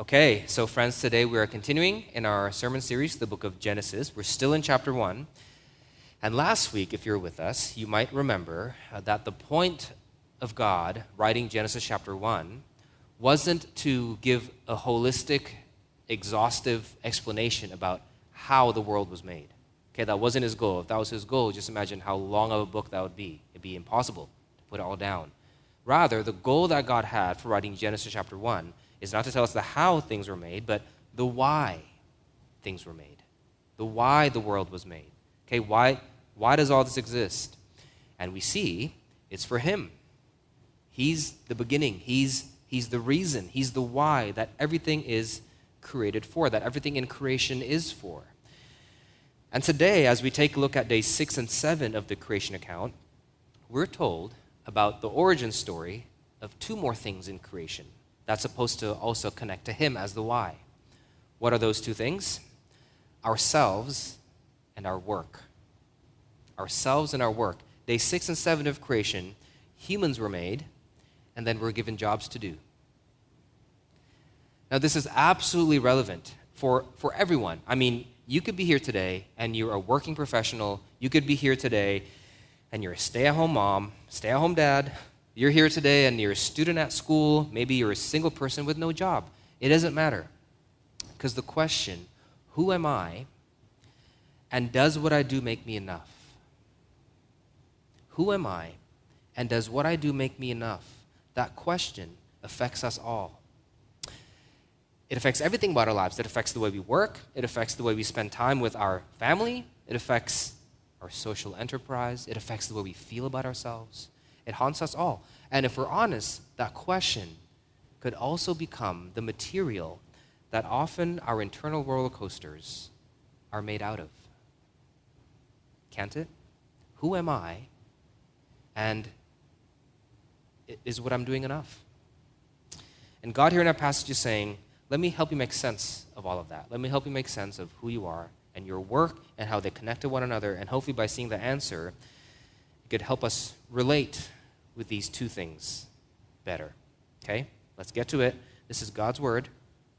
Okay, so friends, today we are continuing in our sermon series, the book of Genesis. We're still in chapter 1. And last week, if you're with us, you might remember uh, that the point of God writing Genesis chapter 1 wasn't to give a holistic, exhaustive explanation about how the world was made. Okay, that wasn't his goal. If that was his goal, just imagine how long of a book that would be. It'd be impossible to put it all down. Rather, the goal that God had for writing Genesis chapter 1 is not to tell us the how things were made, but the why things were made. The why the world was made. Okay, why, why does all this exist? And we see it's for Him. He's the beginning, He's, he's the reason, He's the why that everything is created for, that everything in creation is for. And today, as we take a look at days six and seven of the creation account, we're told about the origin story of two more things in creation that's supposed to also connect to Him as the why. What are those two things? Ourselves and our work. Ourselves and our work. Day six and seven of creation, humans were made, and then we're given jobs to do. Now, this is absolutely relevant for, for everyone. I mean, you could be here today and you're a working professional. You could be here today and you're a stay at home mom, stay at home dad. You're here today and you're a student at school. Maybe you're a single person with no job. It doesn't matter. Because the question, who am I? And does what I do make me enough? Who am I? And does what I do make me enough? That question affects us all. It affects everything about our lives. It affects the way we work, it affects the way we spend time with our family, it affects our social enterprise, it affects the way we feel about ourselves. It haunts us all. And if we're honest, that question could also become the material that often our internal roller coasters are made out of. Can't it? Who am I? And is what I'm doing enough? And God here in our passage is saying, let me help you make sense of all of that. Let me help you make sense of who you are and your work and how they connect to one another. And hopefully, by seeing the answer, it could help us relate with these two things better. Okay? Let's get to it. This is God's word,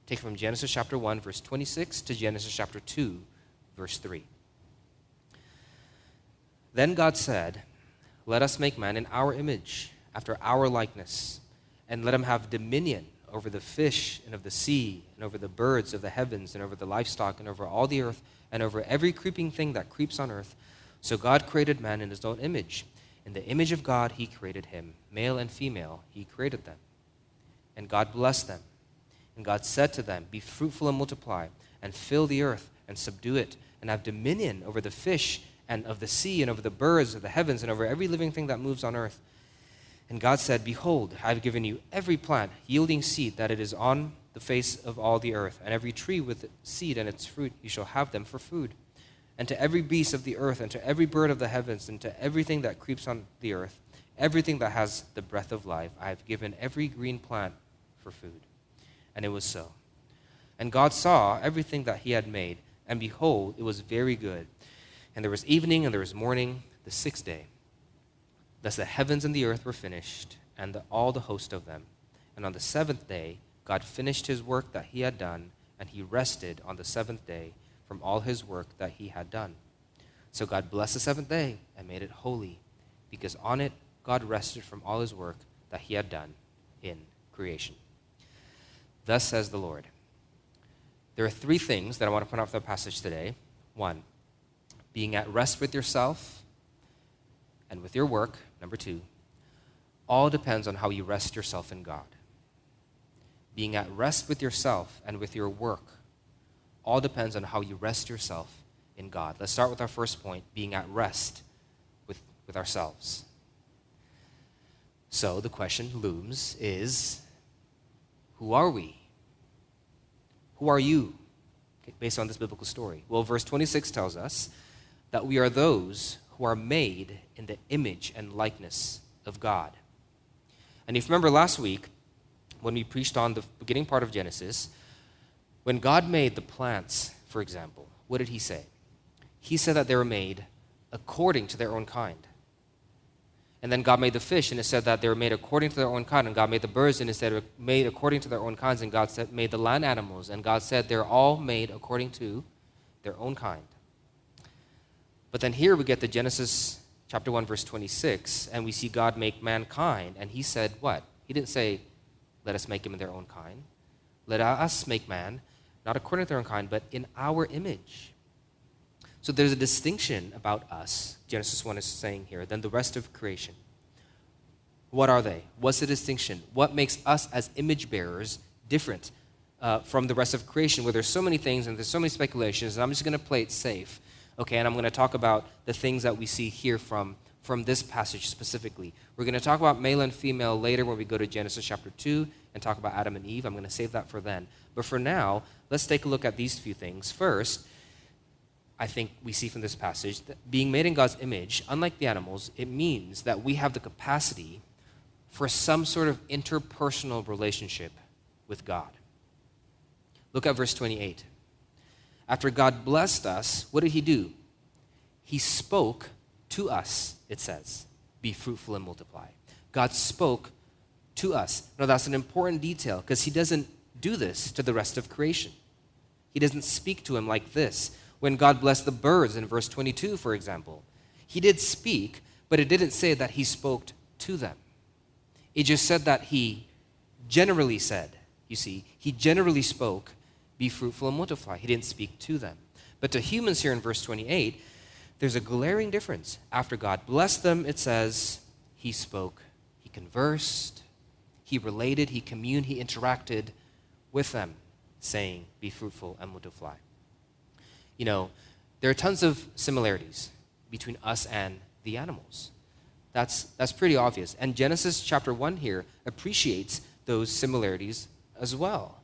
taken from Genesis chapter 1, verse 26 to Genesis chapter 2, verse 3. Then God said, Let us make man in our image, after our likeness, and let him have dominion over the fish and of the sea, and over the birds of the heavens, and over the livestock, and over all the earth, and over every creeping thing that creeps on earth. So God created man in his own image. In the image of God, he created him. Male and female, he created them. And God blessed them. And God said to them, Be fruitful and multiply, and fill the earth, and subdue it, and have dominion over the fish, and of the sea, and over the birds of the heavens, and over every living thing that moves on earth. And God said, Behold, I have given you every plant yielding seed that it is on the face of all the earth, and every tree with seed and its fruit, you shall have them for food. And to every beast of the earth, and to every bird of the heavens, and to everything that creeps on the earth, everything that has the breath of life, I have given every green plant for food. And it was so. And God saw everything that he had made, and behold, it was very good. And there was evening and there was morning, the sixth day. Thus the heavens and the earth were finished, and the, all the host of them. And on the seventh day, God finished his work that he had done, and he rested on the seventh day from all his work that he had done. So God blessed the seventh day and made it holy, because on it God rested from all his work that he had done in creation. Thus says the Lord. There are three things that I want to point out from the passage today. One, being at rest with yourself and with your work Number two, all depends on how you rest yourself in God. Being at rest with yourself and with your work, all depends on how you rest yourself in God. Let's start with our first point being at rest with, with ourselves. So the question looms is who are we? Who are you? Okay, based on this biblical story. Well, verse 26 tells us that we are those who are made in the image and likeness of God. And if you remember last week, when we preached on the beginning part of Genesis, when God made the plants, for example, what did He say? He said that they were made according to their own kind. And then God made the fish, and it said that they were made according to their own kind. And God made the birds, and it said they were made according to their own kinds. And God said, made the land animals. And God said they're all made according to their own kind. But then here we get the Genesis chapter 1, verse 26, and we see God make mankind. And he said, What? He didn't say, Let us make him in their own kind. Let us make man, not according to their own kind, but in our image. So there's a distinction about us, Genesis 1 is saying here, than the rest of creation. What are they? What's the distinction? What makes us as image bearers different uh, from the rest of creation, where there's so many things and there's so many speculations, and I'm just going to play it safe, okay? And I'm going to talk about the things that we see here from, from this passage specifically. We're going to talk about male and female later when we go to Genesis chapter 2 and talk about Adam and Eve. I'm going to save that for then. But for now, let's take a look at these few things. First, I think we see from this passage that being made in God's image, unlike the animals, it means that we have the capacity for some sort of interpersonal relationship with God. Look at verse 28. After God blessed us, what did he do? He spoke to us, it says, be fruitful and multiply. God spoke to us. Now, that's an important detail because he doesn't do this to the rest of creation. He doesn't speak to him like this when God blessed the birds in verse 22, for example. He did speak, but it didn't say that he spoke to them. It just said that he generally said, you see, he generally spoke, be fruitful and multiply. He didn't speak to them. But to humans here in verse 28, there's a glaring difference. After God blessed them, it says, he spoke, he conversed, he related, he communed, he interacted with them, saying, be fruitful and multiply you know, there are tons of similarities between us and the animals. That's, that's pretty obvious. And Genesis chapter 1 here appreciates those similarities as well.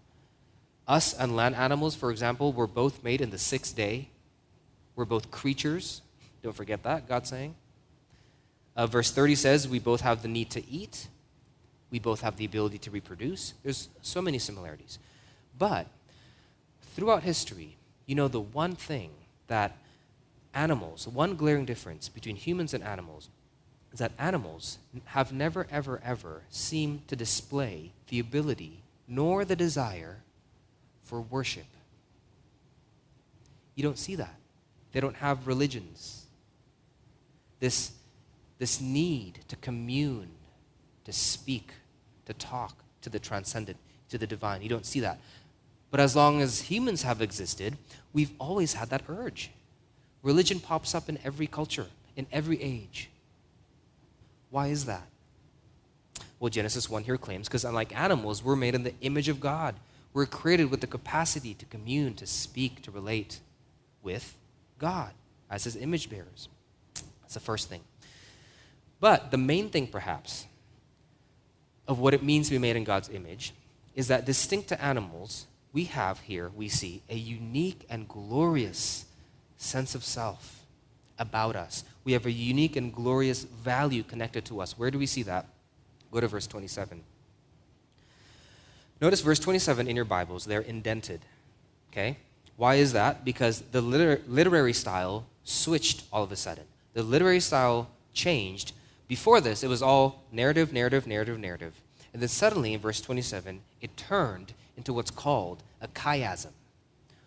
Us and land animals, for example, were both made in the sixth day. We're both creatures. Don't forget that, God's saying. Uh, verse 30 says we both have the need to eat, we both have the ability to reproduce. There's so many similarities. But throughout history, you know, the one thing that animals, one glaring difference between humans and animals, is that animals have never, ever, ever seemed to display the ability nor the desire for worship. You don't see that. They don't have religions. This, this need to commune, to speak, to talk to the transcendent, to the divine. You don't see that. But as long as humans have existed, we've always had that urge. Religion pops up in every culture, in every age. Why is that? Well, Genesis 1 here claims because unlike animals, we're made in the image of God. We're created with the capacity to commune, to speak, to relate with God as his image bearers. That's the first thing. But the main thing, perhaps, of what it means to be made in God's image is that distinct to animals, we have here, we see, a unique and glorious sense of self about us. We have a unique and glorious value connected to us. Where do we see that? Go to verse 27. Notice verse 27 in your Bibles, they're indented. Okay? Why is that? Because the liter- literary style switched all of a sudden. The literary style changed. Before this, it was all narrative, narrative, narrative, narrative. And then suddenly, in verse 27, it turned into what's called a chiasm.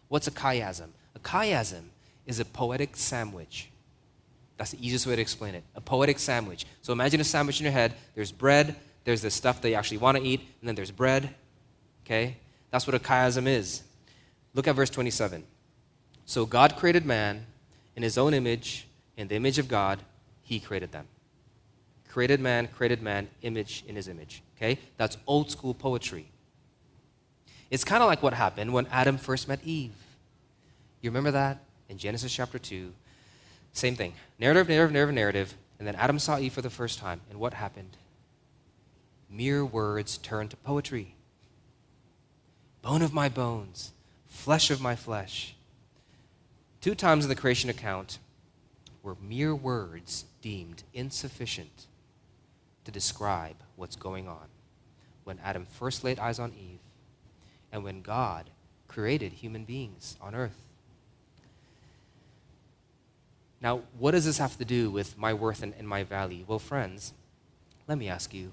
What's a chiasm? A chiasm is a poetic sandwich. That's the easiest way to explain it. A poetic sandwich. So imagine a sandwich in your head. There's bread, there's the stuff that you actually want to eat, and then there's bread. Okay? That's what a chiasm is. Look at verse 27. So God created man in his own image, in the image of God, he created them. Created man, created man, image in his image. Okay? That's old school poetry. It's kind of like what happened when Adam first met Eve. You remember that in Genesis chapter 2? Same thing. Narrative, narrative, narrative, narrative. And then Adam saw Eve for the first time. And what happened? Mere words turned to poetry. Bone of my bones, flesh of my flesh. Two times in the creation account were mere words deemed insufficient to describe what's going on. When Adam first laid eyes on Eve, and when God created human beings on earth. Now, what does this have to do with my worth and, and my value? Well, friends, let me ask you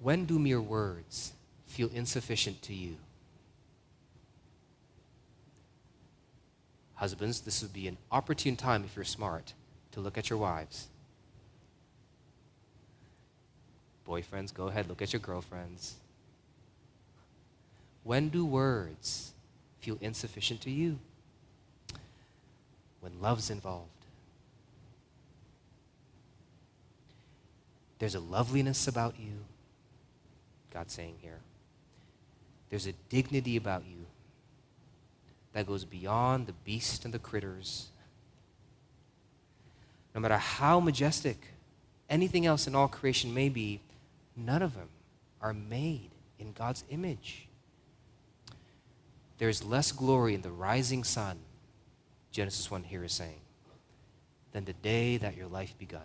when do mere words feel insufficient to you? Husbands, this would be an opportune time if you're smart to look at your wives. Boyfriends, go ahead, look at your girlfriends. When do words feel insufficient to you? When love's involved. There's a loveliness about you, God's saying here. There's a dignity about you that goes beyond the beast and the critters. No matter how majestic anything else in all creation may be, none of them are made in God's image. There's less glory in the rising sun, Genesis 1 here is saying, than the day that your life begun.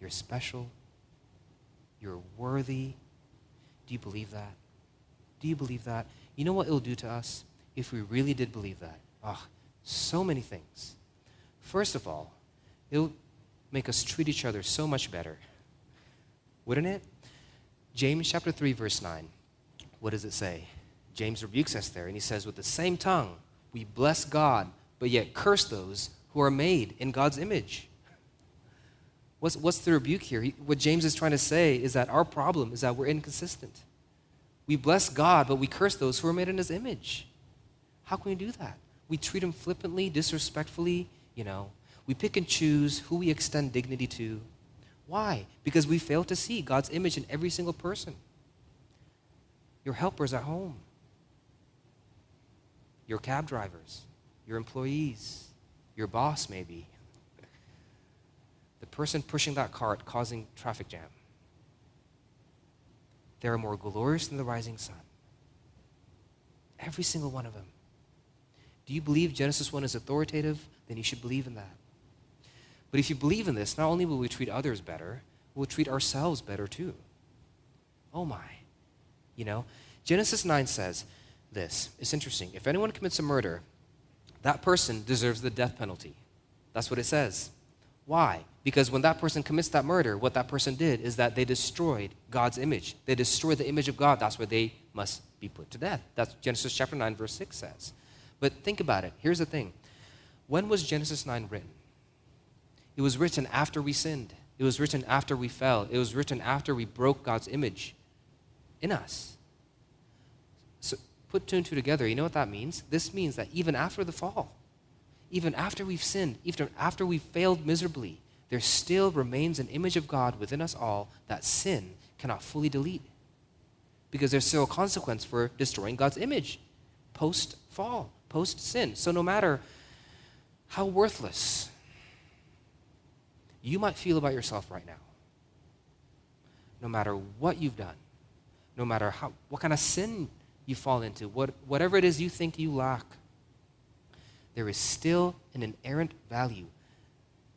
You're special. You're worthy. Do you believe that? Do you believe that? You know what it'll do to us if we really did believe that? Ah, so many things. First of all, it'll make us treat each other so much better. Wouldn't it? James chapter 3 verse 9. What does it say? James rebukes us there and he says with the same tongue we bless God but yet curse those who are made in God's image. What's, what's the rebuke here? He, what James is trying to say is that our problem is that we're inconsistent. We bless God, but we curse those who are made in his image. How can we do that? We treat him flippantly, disrespectfully, you know. We pick and choose who we extend dignity to. Why? Because we fail to see God's image in every single person. Your helpers at home, your cab drivers, your employees, your boss, maybe, the person pushing that cart causing traffic jam they are more glorious than the rising sun. Every single one of them. Do you believe Genesis 1 is authoritative? Then you should believe in that. But if you believe in this, not only will we treat others better, we'll treat ourselves better too. Oh my. You know, Genesis 9 says this. It's interesting. If anyone commits a murder, that person deserves the death penalty. That's what it says. Why? Because when that person commits that murder, what that person did is that they destroyed God's image. They destroyed the image of God. That's where they must be put to death. That's Genesis chapter 9, verse 6 says. But think about it. Here's the thing. When was Genesis 9 written? It was written after we sinned. It was written after we fell. It was written after we broke God's image in us. So put two and two together. You know what that means? This means that even after the fall, even after we've sinned, even after we've failed miserably, there still remains an image of God within us all that sin cannot fully delete. Because there's still a consequence for destroying God's image post fall, post sin. So no matter how worthless you might feel about yourself right now, no matter what you've done, no matter how, what kind of sin you fall into, what, whatever it is you think you lack, there is still an inerrant value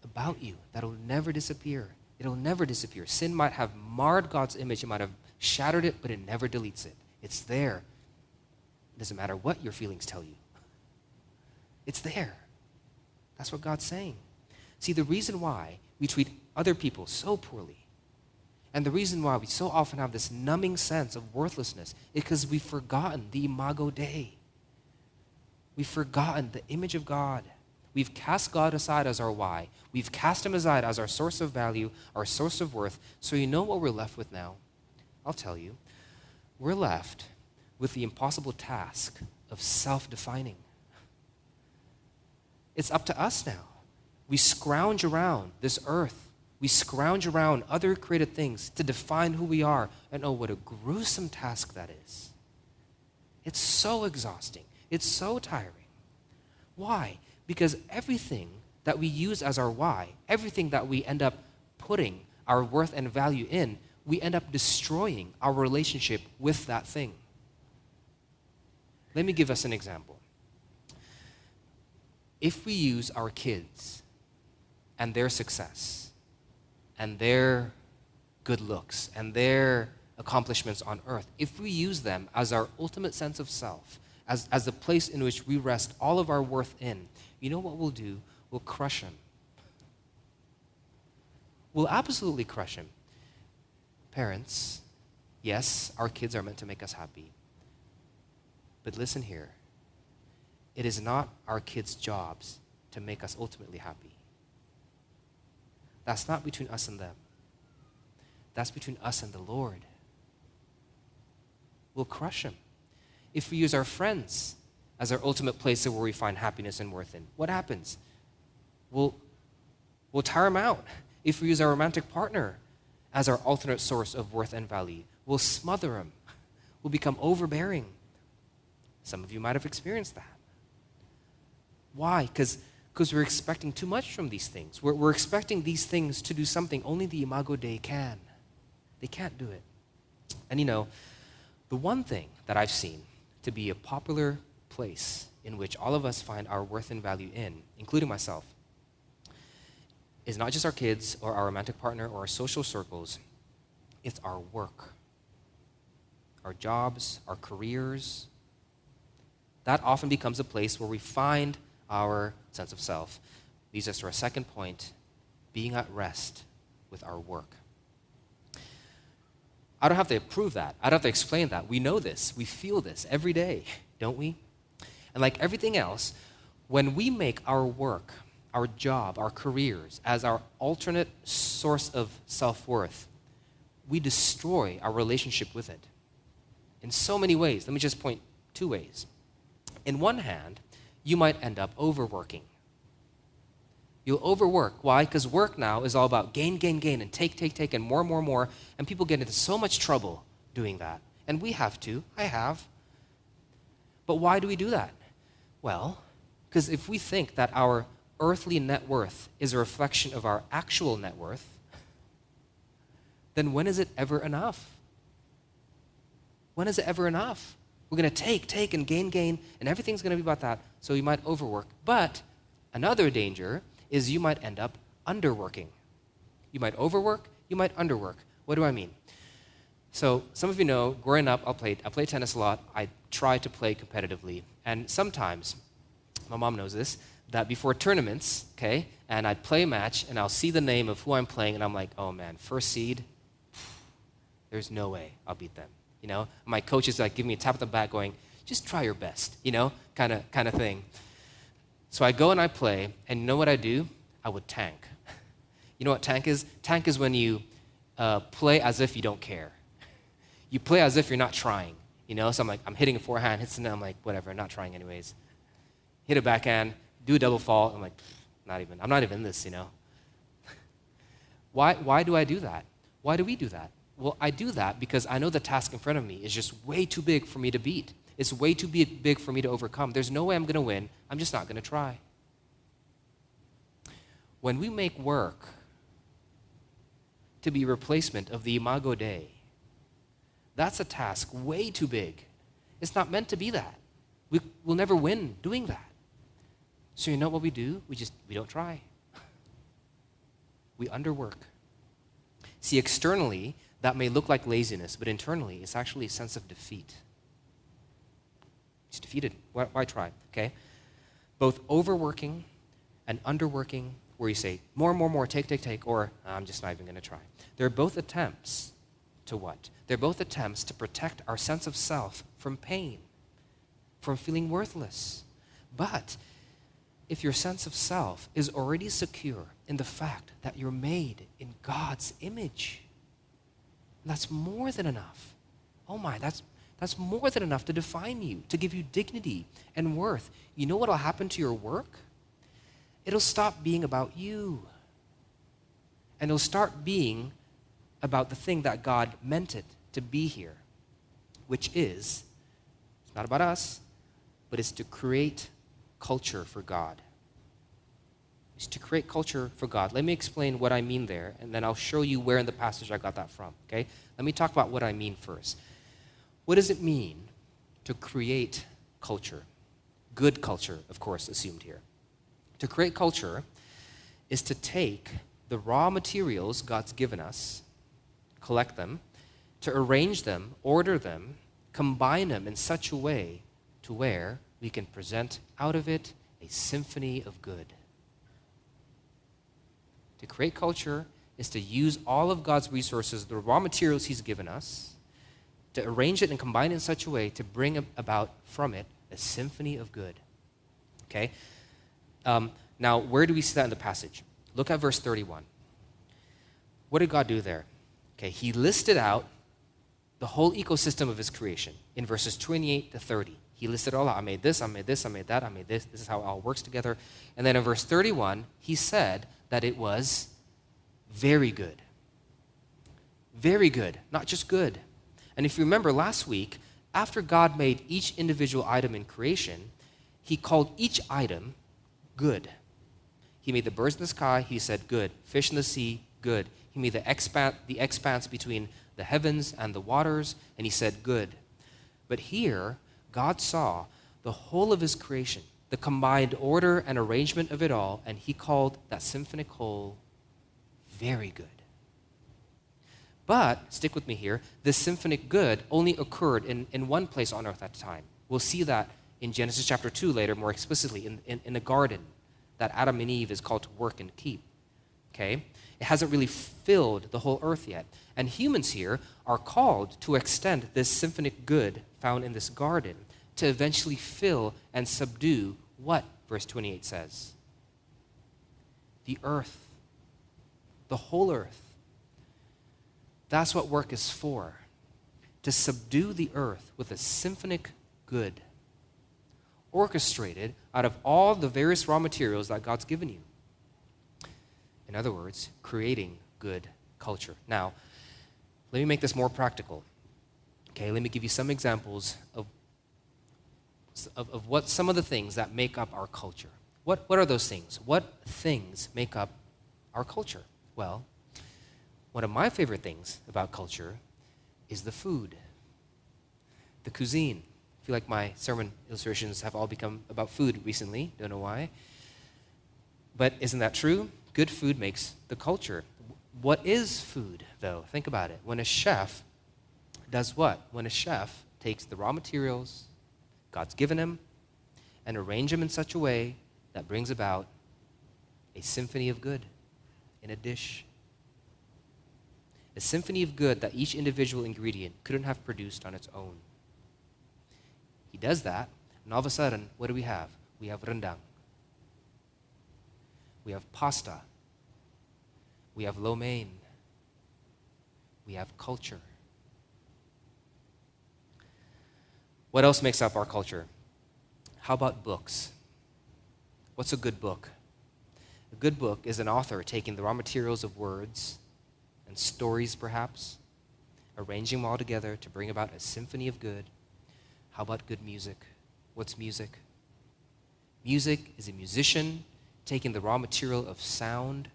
about you that'll never disappear. It'll never disappear. Sin might have marred God's image, it might have shattered it, but it never deletes it. It's there. It doesn't matter what your feelings tell you, it's there. That's what God's saying. See, the reason why we treat other people so poorly, and the reason why we so often have this numbing sense of worthlessness is because we've forgotten the imago Dei. We've forgotten the image of God. We've cast God aside as our why. We've cast him aside as our source of value, our source of worth. So you know what we're left with now? I'll tell you. We're left with the impossible task of self defining. It's up to us now. We scrounge around this earth. We scrounge around other created things to define who we are. And oh, what a gruesome task that is. It's so exhausting. It's so tiring. Why? Because everything that we use as our why, everything that we end up putting our worth and value in, we end up destroying our relationship with that thing. Let me give us an example. If we use our kids and their success and their good looks and their accomplishments on earth, if we use them as our ultimate sense of self, as, as the place in which we rest all of our worth in, you know what we'll do? We'll crush him. We'll absolutely crush him. Parents, yes, our kids are meant to make us happy. But listen here it is not our kids' jobs to make us ultimately happy. That's not between us and them, that's between us and the Lord. We'll crush them. If we use our friends as our ultimate place of where we find happiness and worth in, what happens? We'll, we'll tire them out. If we use our romantic partner as our alternate source of worth and value, we'll smother them. We'll become overbearing. Some of you might have experienced that. Why? Because we're expecting too much from these things. We're, we're expecting these things to do something only the Imago Dei can. They can't do it. And you know, the one thing that I've seen to be a popular place in which all of us find our worth and value in, including myself, is not just our kids or our romantic partner or our social circles, it's our work, our jobs, our careers. That often becomes a place where we find our sense of self. Leads us to our second point being at rest with our work. I don't have to prove that. I don't have to explain that. We know this. We feel this every day, don't we? And like everything else, when we make our work, our job, our careers as our alternate source of self worth, we destroy our relationship with it in so many ways. Let me just point two ways. In one hand, you might end up overworking. You'll overwork. Why? Because work now is all about gain, gain, gain, and take, take, take, and more, more, more. And people get into so much trouble doing that. And we have to. I have. But why do we do that? Well, because if we think that our earthly net worth is a reflection of our actual net worth, then when is it ever enough? When is it ever enough? We're going to take, take, and gain, gain, and everything's going to be about that. So you might overwork. But another danger is you might end up underworking. You might overwork, you might underwork. What do I mean? So some of you know, growing up, I played, I played tennis a lot. I tried to play competitively. And sometimes, my mom knows this, that before tournaments, okay, and I'd play a match and I'll see the name of who I'm playing and I'm like, oh man, first seed, there's no way I'll beat them. You know, my coach is like giving me a tap on the back going, just try your best, you know, kind of kind of thing. So I go and I play, and you know what I do? I would tank. You know what tank is? Tank is when you uh, play as if you don't care. You play as if you're not trying. You know, so I'm like, I'm hitting a forehand, hits the net, I'm like, whatever, I'm not trying anyways. Hit a backhand, do a double fault, I'm like, not even, I'm not even this, you know. why, why do I do that? Why do we do that? Well, I do that because I know the task in front of me is just way too big for me to beat. It's way too big for me to overcome. There's no way I'm going to win. I'm just not going to try. When we make work to be replacement of the imago Dei, that's a task way too big. It's not meant to be that. We, will never win doing that. So you know what we do? We just we don't try. we underwork. See, externally, that may look like laziness, but internally, it's actually a sense of defeat. Defeated. Why, why try? Okay? Both overworking and underworking, where you say, more, more, more, take, take, take, or I'm just not even going to try. They're both attempts to what? They're both attempts to protect our sense of self from pain, from feeling worthless. But if your sense of self is already secure in the fact that you're made in God's image, that's more than enough. Oh my, that's that's more than enough to define you, to give you dignity and worth. You know what will happen to your work? It'll stop being about you. And it'll start being about the thing that God meant it to be here, which is it's not about us, but it's to create culture for God. It's to create culture for God. Let me explain what I mean there, and then I'll show you where in the passage I got that from. Okay? Let me talk about what I mean first. What does it mean to create culture? Good culture, of course, assumed here. To create culture is to take the raw materials God's given us, collect them, to arrange them, order them, combine them in such a way to where we can present out of it a symphony of good. To create culture is to use all of God's resources, the raw materials He's given us, to arrange it and combine it in such a way to bring about from it a symphony of good. Okay? Um, now, where do we see that in the passage? Look at verse 31. What did God do there? Okay, He listed out the whole ecosystem of His creation in verses 28 to 30. He listed all out. I made this, I made this, I made that, I made this. This is how it all works together. And then in verse 31, He said that it was very good. Very good, not just good. And if you remember last week, after God made each individual item in creation, he called each item good. He made the birds in the sky, he said good. Fish in the sea, good. He made the, expan- the expanse between the heavens and the waters, and he said good. But here, God saw the whole of his creation, the combined order and arrangement of it all, and he called that symphonic whole very good. But, stick with me here, this symphonic good only occurred in, in one place on earth at a time. We'll see that in Genesis chapter 2 later, more explicitly, in, in, in a garden that Adam and Eve is called to work and keep. Okay? It hasn't really filled the whole earth yet. And humans here are called to extend this symphonic good found in this garden to eventually fill and subdue what verse 28 says? The earth. The whole earth. That's what work is for to subdue the earth with a symphonic good, orchestrated out of all the various raw materials that God's given you. In other words, creating good culture. Now, let me make this more practical. Okay, let me give you some examples of, of, of what some of the things that make up our culture. What, what are those things? What things make up our culture? Well, one of my favorite things about culture is the food, the cuisine. I feel like my sermon illustrations have all become about food recently. Don't know why. But isn't that true? Good food makes the culture. What is food, though? Think about it. When a chef does what? When a chef takes the raw materials God's given him and arrange them in such a way that brings about a symphony of good in a dish a symphony of good that each individual ingredient couldn't have produced on its own. He does that, and all of a sudden, what do we have? We have rendang. We have pasta. We have lo mein. We have culture. What else makes up our culture? How about books? What's a good book? A good book is an author taking the raw materials of words and stories, perhaps, arranging them all together to bring about a symphony of good. How about good music? What's music? Music is a musician taking the raw material of sound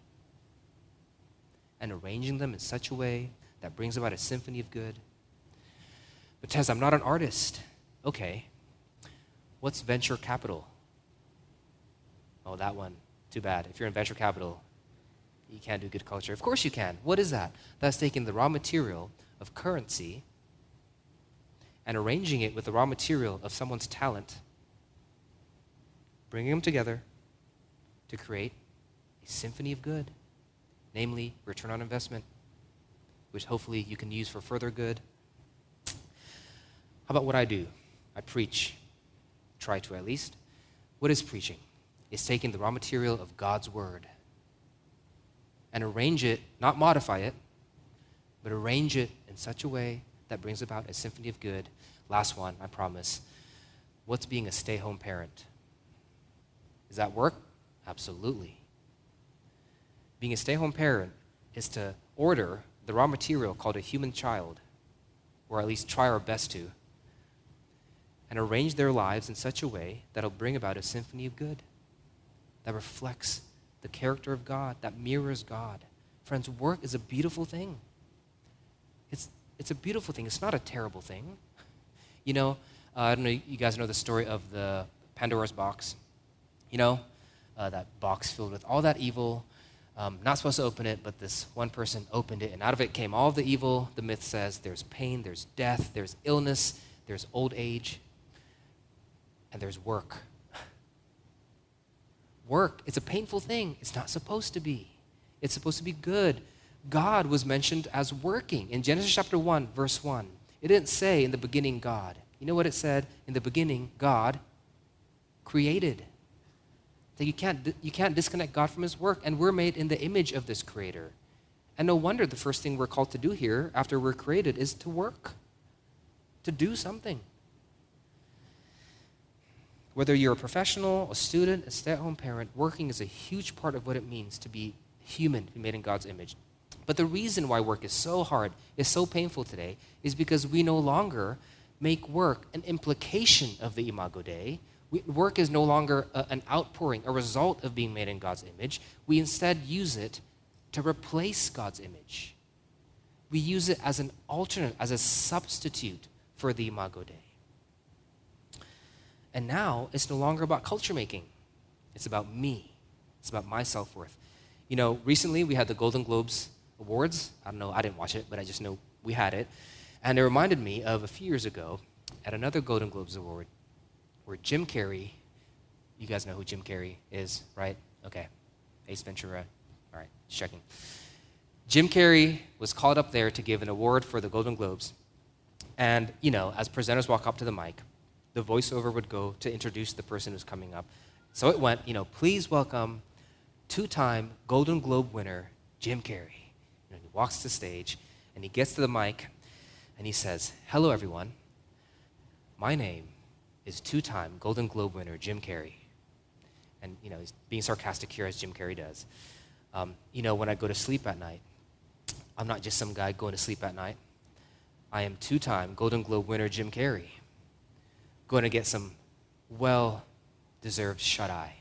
and arranging them in such a way that brings about a symphony of good. But Tez, I'm not an artist. Okay. What's venture capital? Oh, that one. Too bad. If you're in venture capital, you can't do good culture. Of course you can. What is that? That's taking the raw material of currency and arranging it with the raw material of someone's talent, bringing them together to create a symphony of good, namely return on investment, which hopefully you can use for further good. How about what I do? I preach, try to at least. What is preaching? It's taking the raw material of God's word and arrange it, not modify it, but arrange it in such a way that brings about a symphony of good. Last one, I promise. What's being a stay home parent? Is that work? Absolutely. Being a stay home parent is to order the raw material called a human child, or at least try our best to, and arrange their lives in such a way that'll bring about a symphony of good that reflects the character of God, that mirrors God. Friends, work is a beautiful thing. It's, it's a beautiful thing. It's not a terrible thing. You know, uh, I don't know, you guys know the story of the Pandora's box. You know, uh, that box filled with all that evil. Um, not supposed to open it, but this one person opened it, and out of it came all the evil. The myth says there's pain, there's death, there's illness, there's old age, and there's work work. It's a painful thing. It's not supposed to be. It's supposed to be good. God was mentioned as working. In Genesis chapter 1, verse 1, it didn't say in the beginning God. You know what it said? In the beginning, God created. That you can't, you can't disconnect God from his work, and we're made in the image of this creator. And no wonder the first thing we're called to do here after we're created is to work, to do something. Whether you're a professional, a student, a stay at home parent, working is a huge part of what it means to be human, to be made in God's image. But the reason why work is so hard, is so painful today, is because we no longer make work an implication of the Imago Dei. We, work is no longer a, an outpouring, a result of being made in God's image. We instead use it to replace God's image. We use it as an alternate, as a substitute for the Imago Dei. And now it's no longer about culture making, it's about me, it's about my self worth. You know, recently we had the Golden Globes Awards. I don't know, I didn't watch it, but I just know we had it. And it reminded me of a few years ago at another Golden Globes Award where Jim Carrey, you guys know who Jim Carrey is, right? Okay. Ace Ventura. All right, checking. Jim Carrey was called up there to give an award for the Golden Globes. And, you know, as presenters walk up to the mic, the voiceover would go to introduce the person who's coming up. So it went, you know, please welcome two time Golden Globe winner, Jim Carrey. And he walks to the stage and he gets to the mic and he says, Hello, everyone. My name is two time Golden Globe winner, Jim Carrey. And, you know, he's being sarcastic here as Jim Carrey does. Um, you know, when I go to sleep at night, I'm not just some guy going to sleep at night. I am two time Golden Globe winner Jim Carrey going to get some well deserved shut eye.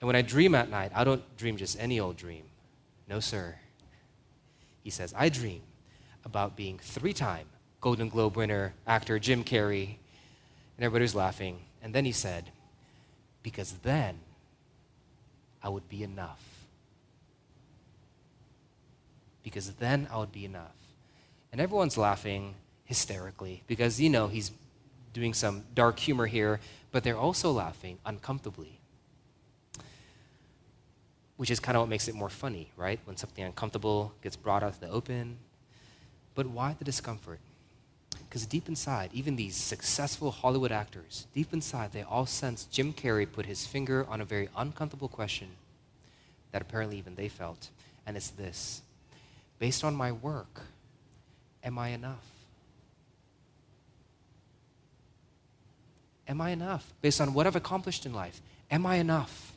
And when I dream at night, I don't dream just any old dream. No, sir. He says, I dream about being three time Golden Globe winner actor Jim Carrey. And everybody was laughing. And then he said, Because then I would be enough. Because then I would be enough. And everyone's laughing hysterically because, you know, he's doing some dark humor here, but they're also laughing uncomfortably. Which is kind of what makes it more funny, right? When something uncomfortable gets brought out to the open. But why the discomfort? Because deep inside, even these successful Hollywood actors, deep inside, they all sense Jim Carrey put his finger on a very uncomfortable question that apparently even they felt. And it's this Based on my work, am I enough? Am I enough? Based on what I've accomplished in life, am I enough?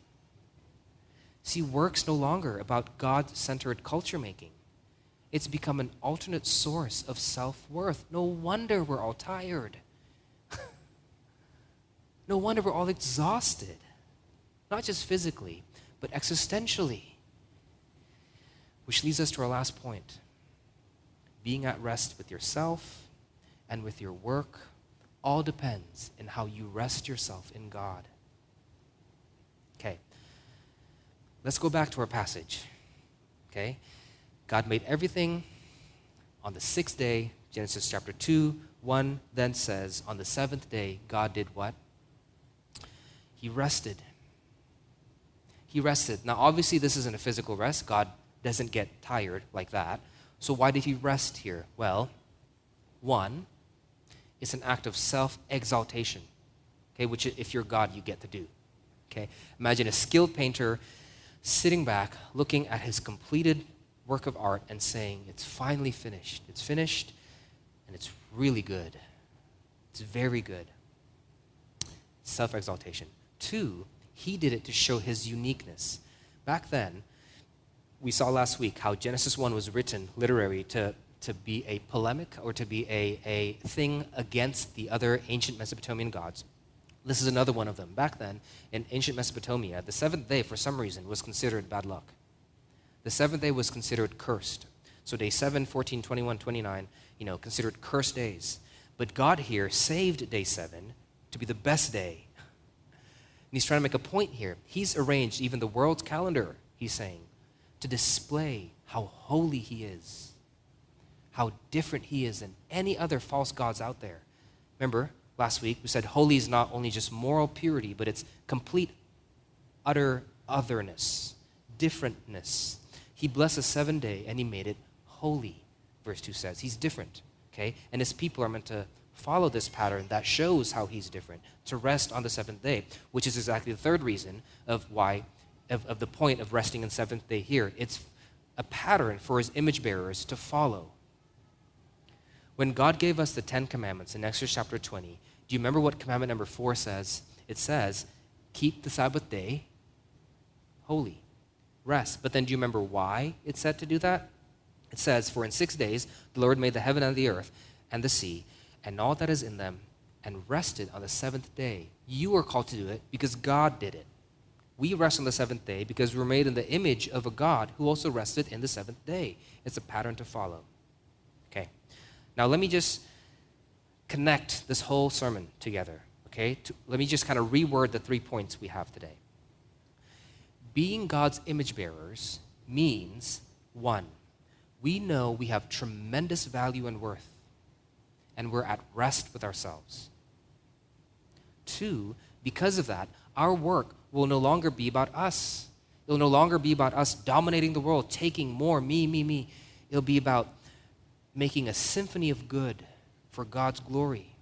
See, work's no longer about God centered culture making. It's become an alternate source of self worth. No wonder we're all tired. no wonder we're all exhausted. Not just physically, but existentially. Which leads us to our last point being at rest with yourself and with your work all depends in how you rest yourself in God. Okay. Let's go back to our passage. Okay? God made everything on the sixth day. Genesis chapter 2, 1 then says, On the seventh day, God did what? He rested. He rested. Now, obviously, this isn't a physical rest. God doesn't get tired like that. So, why did he rest here? Well, one, it's an act of self exaltation, okay, which if you're God, you get to do. Okay? Imagine a skilled painter sitting back, looking at his completed work of art and saying, It's finally finished. It's finished, and it's really good. It's very good. Self exaltation. Two, he did it to show his uniqueness. Back then, we saw last week how Genesis 1 was written literary to to be a polemic or to be a, a thing against the other ancient Mesopotamian gods. This is another one of them. Back then, in ancient Mesopotamia, the seventh day, for some reason, was considered bad luck. The seventh day was considered cursed. So day 7, 14, 21, 29, you know, considered cursed days. But God here saved day 7 to be the best day. And he's trying to make a point here. He's arranged even the world's calendar, he's saying, to display how holy he is how different he is than any other false gods out there. Remember, last week we said holy is not only just moral purity, but it's complete, utter otherness, differentness. He blessed the seventh day and he made it holy, verse 2 says. He's different, okay? And his people are meant to follow this pattern that shows how he's different, to rest on the seventh day, which is exactly the third reason of why, of, of the point of resting on seventh day here. It's a pattern for his image bearers to follow. When God gave us the Ten Commandments in Exodus chapter 20, do you remember what commandment number four says? It says, keep the Sabbath day holy, rest. But then do you remember why it said to do that? It says, For in six days the Lord made the heaven and the earth and the sea and all that is in them and rested on the seventh day. You are called to do it because God did it. We rest on the seventh day because we're made in the image of a God who also rested in the seventh day. It's a pattern to follow. Now let me just connect this whole sermon together. Okay. To, let me just kind of reword the three points we have today. Being God's image bearers means one, we know we have tremendous value and worth, and we're at rest with ourselves. Two, because of that, our work will no longer be about us. It'll no longer be about us dominating the world, taking more, me, me, me. It'll be about making a symphony of good for God's glory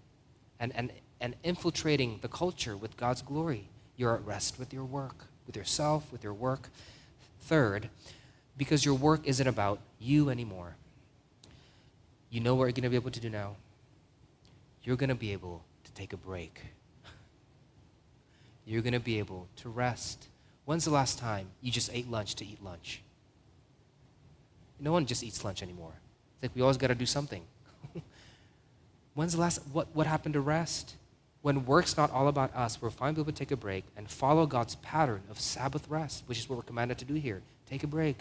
and, and, and infiltrating the culture with God's glory. You're at rest with your work with yourself, with your work. Third, because your work isn't about you anymore. You know what you're going to be able to do now? You're going to be able to take a break. You're going to be able to rest. When's the last time you just ate lunch to eat lunch? No one just eats lunch anymore. Like we always got to do something. When's the last, what, what happened to rest? when work's not all about us, we're finally able to take a break and follow God's pattern of Sabbath rest, which is what we're commanded to do here. Take a break.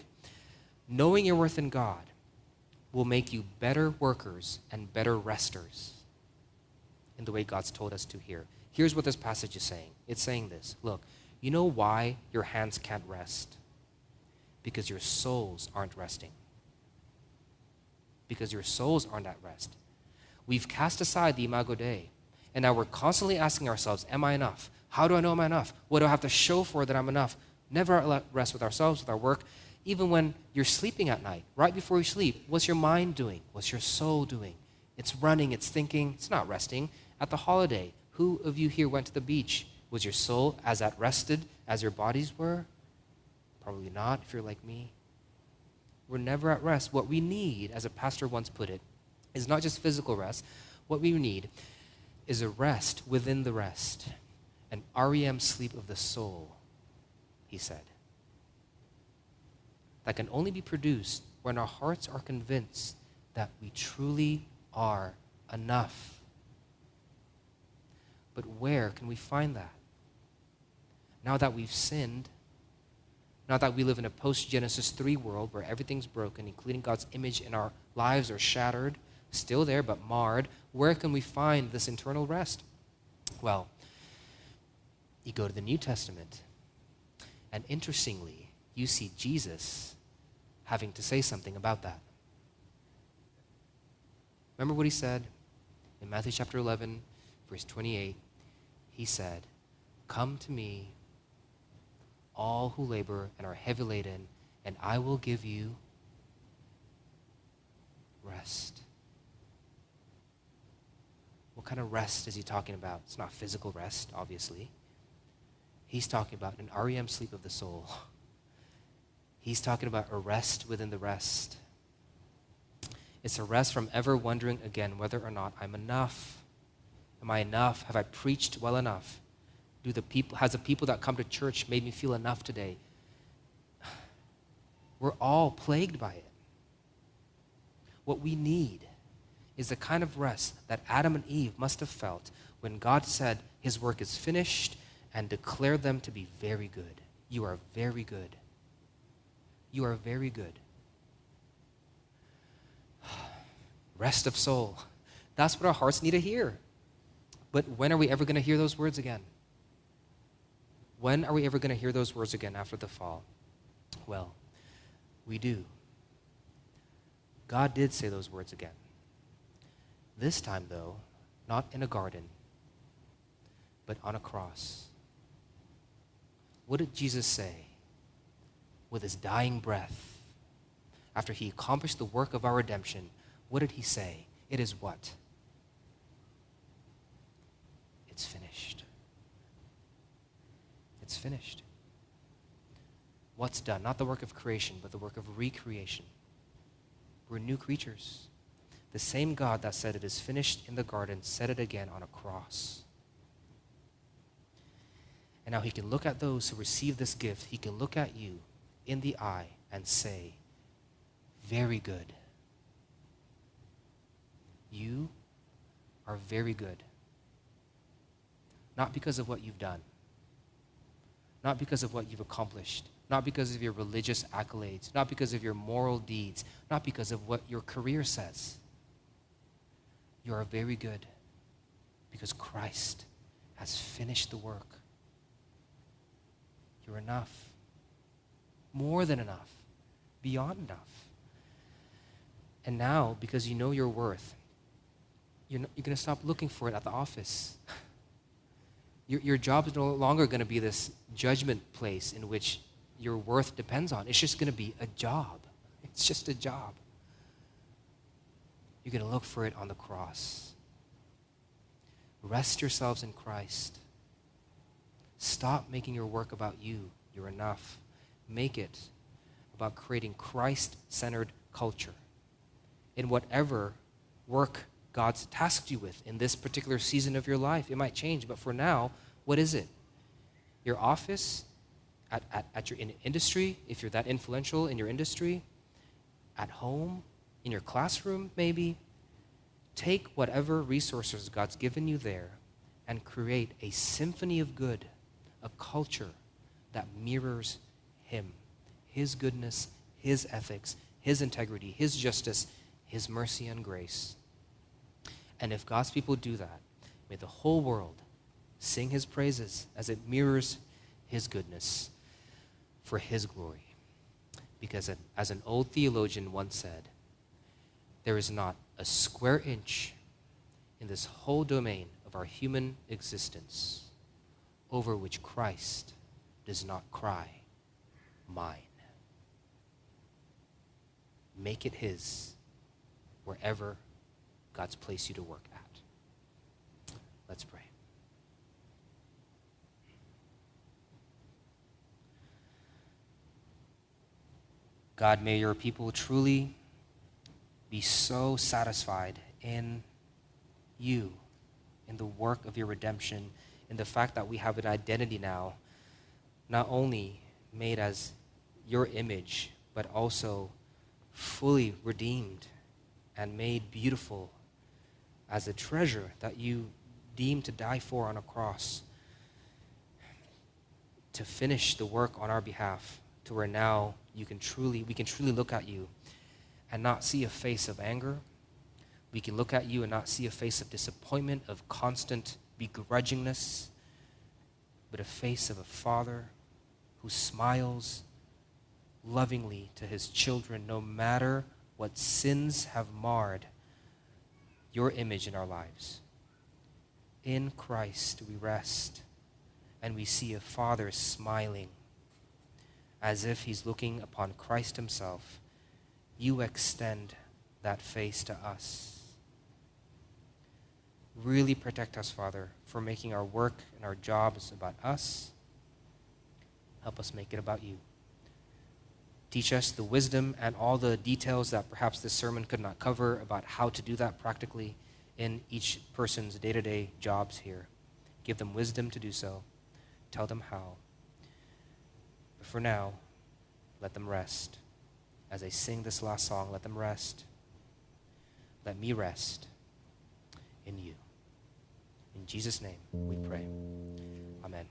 Knowing your worth in God will make you better workers and better resters in the way God's told us to here. Here's what this passage is saying it's saying this Look, you know why your hands can't rest? Because your souls aren't resting. Because your souls aren't at rest. We've cast aside the imago Dei and now we're constantly asking ourselves, Am I enough? How do I know I'm enough? What do I have to show for that I'm enough? Never at rest with ourselves, with our work. Even when you're sleeping at night, right before you sleep, what's your mind doing? What's your soul doing? It's running, it's thinking, it's not resting. At the holiday, who of you here went to the beach? Was your soul as at rested as your bodies were? Probably not, if you're like me. We're never at rest. What we need, as a pastor once put it, is not just physical rest. What we need is a rest within the rest, an REM sleep of the soul, he said. That can only be produced when our hearts are convinced that we truly are enough. But where can we find that? Now that we've sinned, now that we live in a post Genesis 3 world where everything's broken, including God's image in our lives are shattered, still there but marred, where can we find this internal rest? Well, you go to the New Testament, and interestingly, you see Jesus having to say something about that. Remember what he said in Matthew chapter 11, verse 28? He said, Come to me, all who labor and are heavy laden, and I will give you rest. What kind of rest is he talking about? It's not physical rest, obviously. He's talking about an REM sleep of the soul. He's talking about a rest within the rest. It's a rest from ever wondering again whether or not I'm enough. Am I enough? Have I preached well enough? Do the people has the people that come to church made me feel enough today? We're all plagued by it. What we need is the kind of rest that Adam and Eve must have felt when God said his work is finished and declared them to be very good. You are very good. You are very good. Rest of soul. That's what our hearts need to hear. But when are we ever going to hear those words again? When are we ever going to hear those words again after the fall? Well, we do. God did say those words again. This time, though, not in a garden, but on a cross. What did Jesus say with his dying breath after he accomplished the work of our redemption, what did he say? It is what? It's finished. It's finished. What's done? Not the work of creation, but the work of recreation. We're new creatures. The same God that said it is finished in the garden said it again on a cross. And now he can look at those who receive this gift, he can look at you in the eye and say, Very good. You are very good. Not because of what you've done, not because of what you've accomplished, not because of your religious accolades, not because of your moral deeds, not because of what your career says. You are very good because Christ has finished the work. You're enough. More than enough. Beyond enough. And now, because you know your worth, you're, you're going to stop looking for it at the office. your, your job is no longer going to be this judgment place in which your worth depends on. It's just going to be a job. It's just a job. You're going to look for it on the cross. Rest yourselves in Christ. Stop making your work about you. You're enough. Make it about creating Christ centered culture in whatever work God's tasked you with in this particular season of your life. It might change, but for now, what is it? Your office, at, at, at your in industry, if you're that influential in your industry, at home, in your classroom, maybe. Take whatever resources God's given you there and create a symphony of good a culture that mirrors Him, His goodness, His ethics, His integrity, His justice, His mercy and grace. And if God's people do that, may the whole world sing His praises as it mirrors His goodness for His glory. Because as an old theologian once said, there is not a square inch in this whole domain of our human existence over which Christ does not cry, Mine. Make it His wherever God's placed you to work at. Let's pray. God, may your people truly be so satisfied in you, in the work of your redemption in the fact that we have an identity now, not only made as your image, but also fully redeemed and made beautiful as a treasure that you deemed to die for on a cross, to finish the work on our behalf, to where now you can truly, we can truly look at you and not see a face of anger. We can look at you and not see a face of disappointment, of constant begrudgingness, but a face of a father who smiles lovingly to his children no matter what sins have marred your image in our lives. In Christ we rest, and we see a father smiling as if he's looking upon Christ himself. You extend that face to us really protect us, Father, for making our work and our jobs about us. Help us make it about you. Teach us the wisdom and all the details that perhaps this sermon could not cover about how to do that practically in each person's day to day jobs here. Give them wisdom to do so. Tell them how. But for now, let them rest. As I sing this last song, let them rest. Let me rest in you. In Jesus' name we pray. Amen.